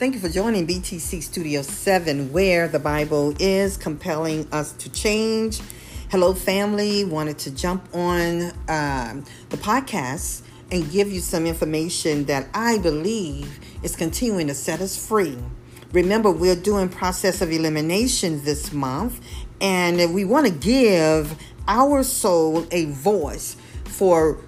Thank you for joining BTC Studio 7, where the Bible is compelling us to change. Hello, family. Wanted to jump on um, the podcast and give you some information that I believe is continuing to set us free. Remember, we're doing process of elimination this month, and we want to give our soul a voice for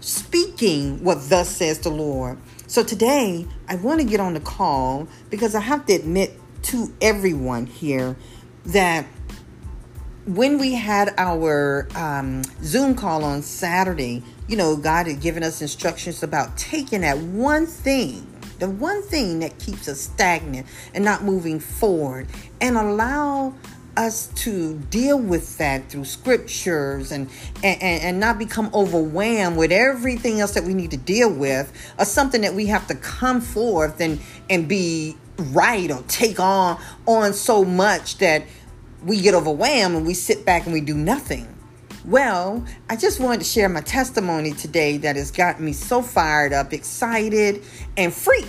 speaking what thus says the Lord. So today, I want to get on the call because I have to admit to everyone here that when we had our um, Zoom call on Saturday, you know, God had given us instructions about taking that one thing, the one thing that keeps us stagnant and not moving forward, and allow us to deal with that through scriptures and, and and not become overwhelmed with everything else that we need to deal with or something that we have to come forth and and be right or take on on so much that we get overwhelmed and we sit back and we do nothing well, I just wanted to share my testimony today that has gotten me so fired up, excited, and free.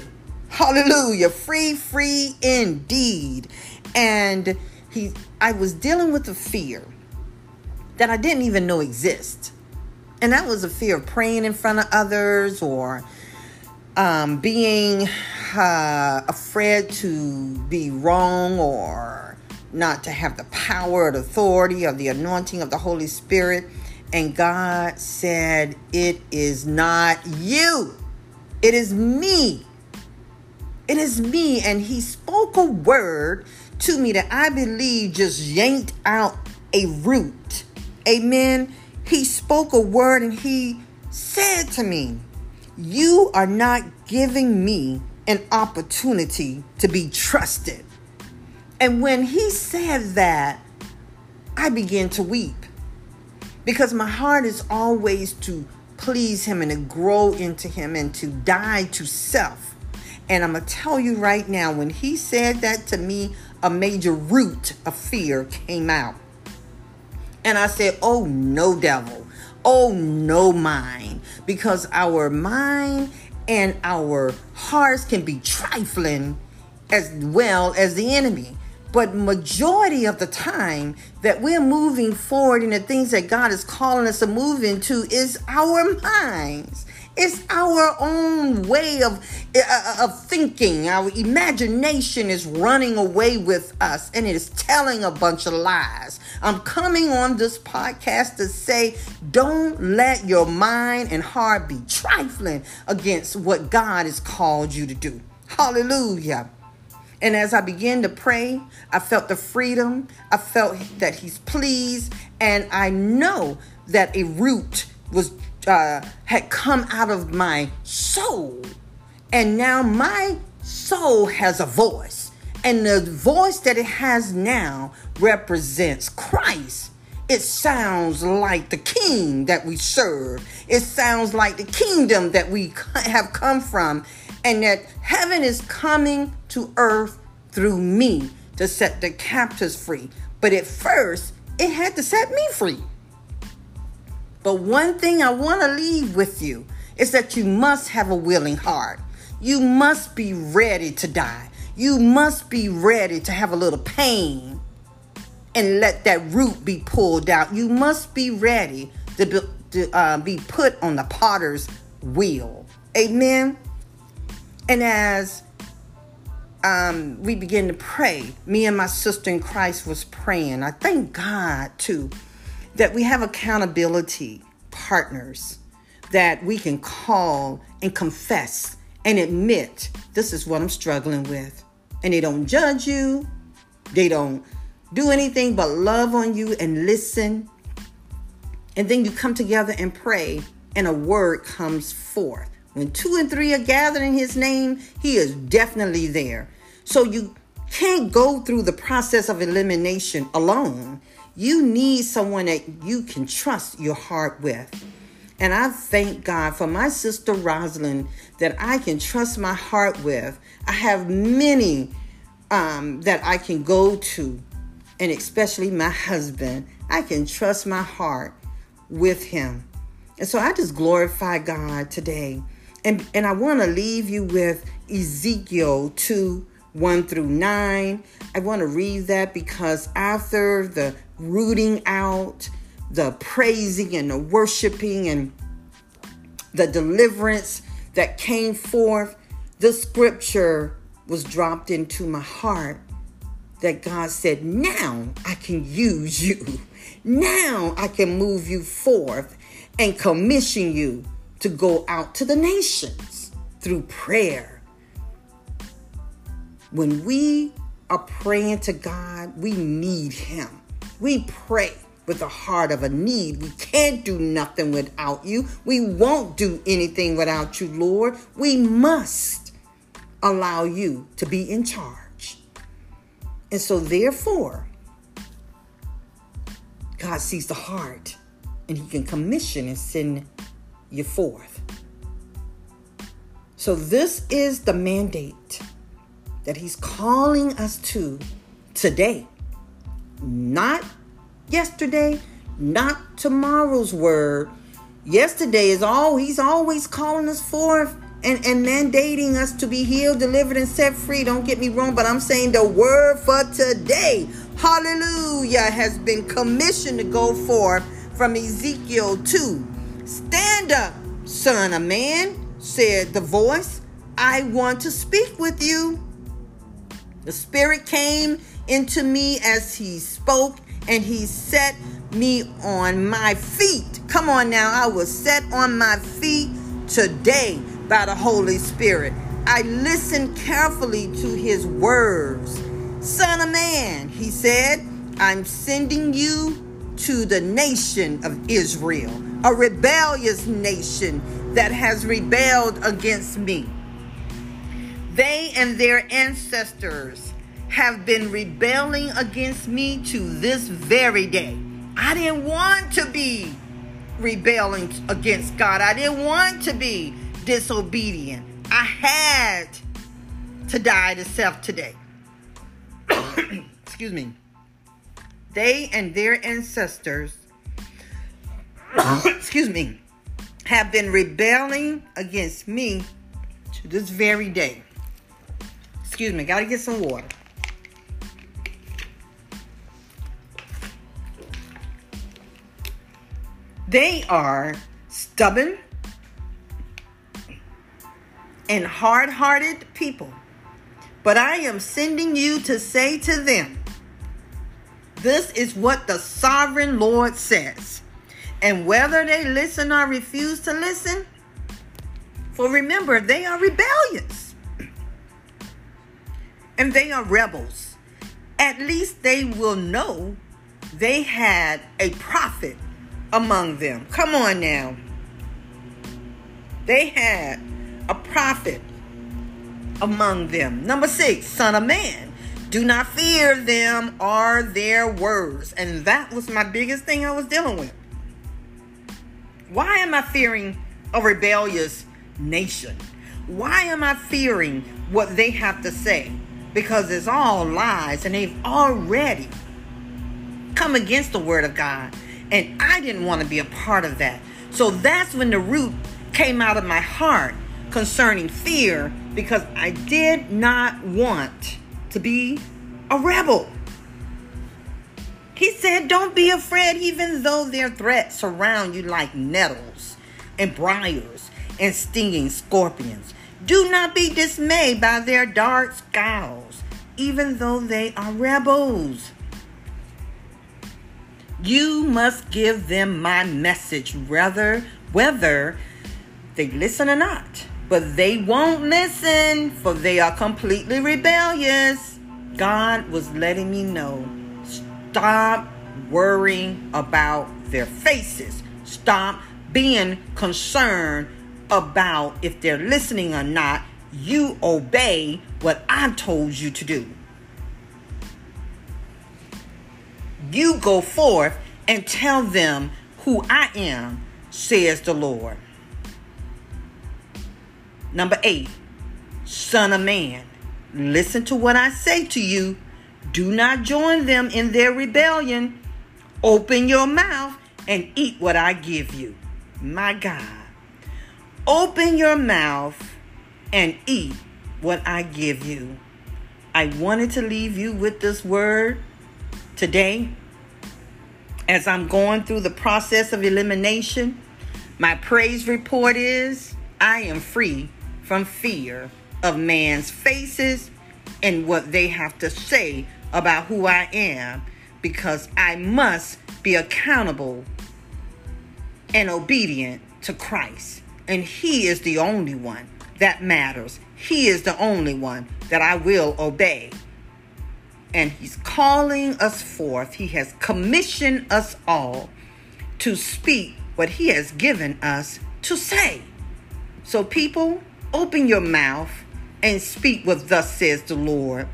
Hallelujah. Free, free indeed. And he I was dealing with a fear that I didn't even know exist. And that was a fear of praying in front of others or um, being uh, afraid to be wrong or not to have the power or the authority or the anointing of the Holy Spirit. And God said, It is not you, it is me. It is me. And He spoke a word to me that I believe just yanked out a root. Amen. He spoke a word and he said to me, You are not giving me an opportunity to be trusted. And when he said that, I began to weep because my heart is always to please him and to grow into him and to die to self. And I'm going to tell you right now, when he said that to me, a major root of fear came out. And I said, Oh, no, devil. Oh, no, mind. Because our mind and our hearts can be trifling as well as the enemy. But majority of the time that we're moving forward in the things that God is calling us to move into is our minds. It's our own way of, uh, of thinking. Our imagination is running away with us and it is telling a bunch of lies. I'm coming on this podcast to say don't let your mind and heart be trifling against what God has called you to do. Hallelujah. And as I began to pray, I felt the freedom. I felt that He's pleased. And I know that a root was uh, had come out of my soul. And now my soul has a voice. And the voice that it has now represents Christ. It sounds like the king that we serve. It sounds like the kingdom that we have come from. And that heaven is coming to earth through me to set the captives free. But at first, it had to set me free. But one thing I want to leave with you is that you must have a willing heart. You must be ready to die. You must be ready to have a little pain and let that root be pulled out. You must be ready to be, to, uh, be put on the potter's wheel. Amen. And as um, we begin to pray, me and my sister in Christ was praying. I thank God too that we have accountability partners that we can call and confess and admit this is what I'm struggling with. And they don't judge you, they don't do anything but love on you and listen. And then you come together and pray, and a word comes forth. When two and three are gathered in his name, he is definitely there. So you can't go through the process of elimination alone. You need someone that you can trust your heart with. And I thank God for my sister Rosalind that I can trust my heart with. I have many um, that I can go to, and especially my husband. I can trust my heart with him. And so I just glorify God today. And, and I want to leave you with Ezekiel 2 1 through 9. I want to read that because after the rooting out, the praising and the worshiping and the deliverance that came forth, the scripture was dropped into my heart that God said, Now I can use you. Now I can move you forth and commission you to go out to the nations through prayer. When we are praying to God, we need Him. We pray with the heart of a need. We can't do nothing without you. We won't do anything without you, Lord. We must allow you to be in charge. And so, therefore, God sees the heart and He can commission and send you forth. So, this is the mandate that He's calling us to today, not yesterday, not tomorrow's word. Yesterday is all He's always calling us forth and, and mandating us to be healed, delivered, and set free. Don't get me wrong, but I'm saying the word for today, hallelujah, has been commissioned to go forth from Ezekiel 2. Stand up, son of man, said the voice. I want to speak with you. The Spirit came into me as he spoke, and he set me on my feet. Come on now, I was set on my feet today by the Holy Spirit. I listened carefully to his words. Son of man, he said, I'm sending you to the nation of Israel, a rebellious nation that has rebelled against me. They and their ancestors have been rebelling against me to this very day. I didn't want to be rebelling against God. I didn't want to be disobedient. I had to die to self today. Excuse me. They and their ancestors, excuse me, have been rebelling against me to this very day. Excuse me, gotta get some water. They are stubborn and hard hearted people. But I am sending you to say to them, This is what the sovereign Lord says. And whether they listen or refuse to listen, for remember, they are rebellious and they are rebels. At least they will know they had a prophet among them. Come on now. They had a prophet among them. Number six, son of man. Do not fear them or their words. And that was my biggest thing I was dealing with. Why am I fearing a rebellious nation? Why am I fearing what they have to say? Because it's all lies and they've already come against the word of God. And I didn't want to be a part of that. So that's when the root came out of my heart concerning fear because I did not want to be a rebel. He said, Don't be afraid, even though their threats surround you like nettles and briars and stinging scorpions. Do not be dismayed by their dark scowls, even though they are rebels. You must give them my message, whether whether they listen or not but they won't listen, for they are completely rebellious. God was letting me know stop worrying about their faces, stop being concerned about if they're listening or not. You obey what I told you to do. You go forth and tell them who I am, says the Lord. Number eight, son of man, listen to what I say to you. Do not join them in their rebellion. Open your mouth and eat what I give you. My God. Open your mouth and eat what I give you. I wanted to leave you with this word today as I'm going through the process of elimination. My praise report is I am free from fear of man's faces and what they have to say about who I am because I must be accountable and obedient to Christ. And He is the only one that matters. He is the only one that I will obey. And He's calling us forth. He has commissioned us all to speak what He has given us to say. So, people, open your mouth and speak what thus says the Lord.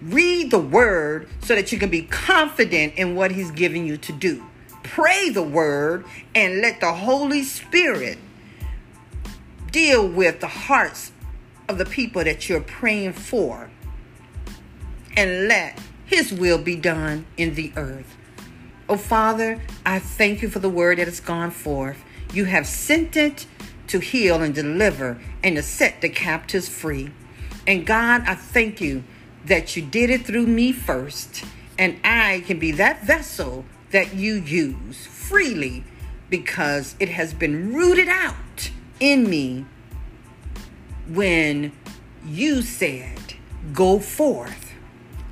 Read the word so that you can be confident in what He's giving you to do. Pray the word and let the Holy Spirit deal with the hearts of the people that you're praying for. And let His will be done in the earth. Oh, Father, I thank you for the word that has gone forth. You have sent it to heal and deliver and to set the captives free. And God, I thank you that you did it through me first, and I can be that vessel that you use freely because it has been rooted out in me when you said, Go forth.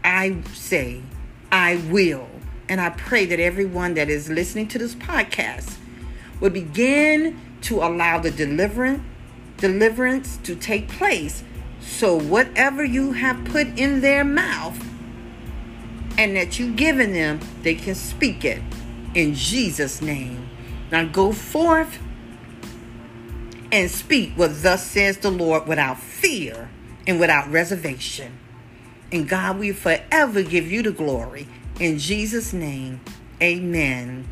I say, I will. And I pray that everyone that is listening to this podcast will begin to allow the deliverance deliverance to take place so whatever you have put in their mouth and that you've given them they can speak it in jesus name now go forth and speak what thus says the lord without fear and without reservation. And god will forever give you the glory. In jesus name amen.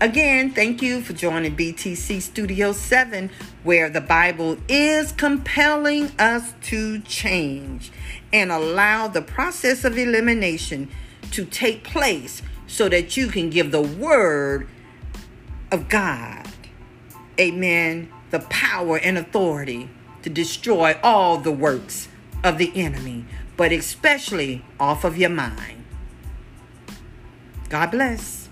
Again, thank you for joining BTC Studio 7, where the Bible is compelling us to change and allow the process of elimination to take place so that you can give the word of God, amen, the power and authority to destroy all the works of the enemy, but especially off of your mind. God bless.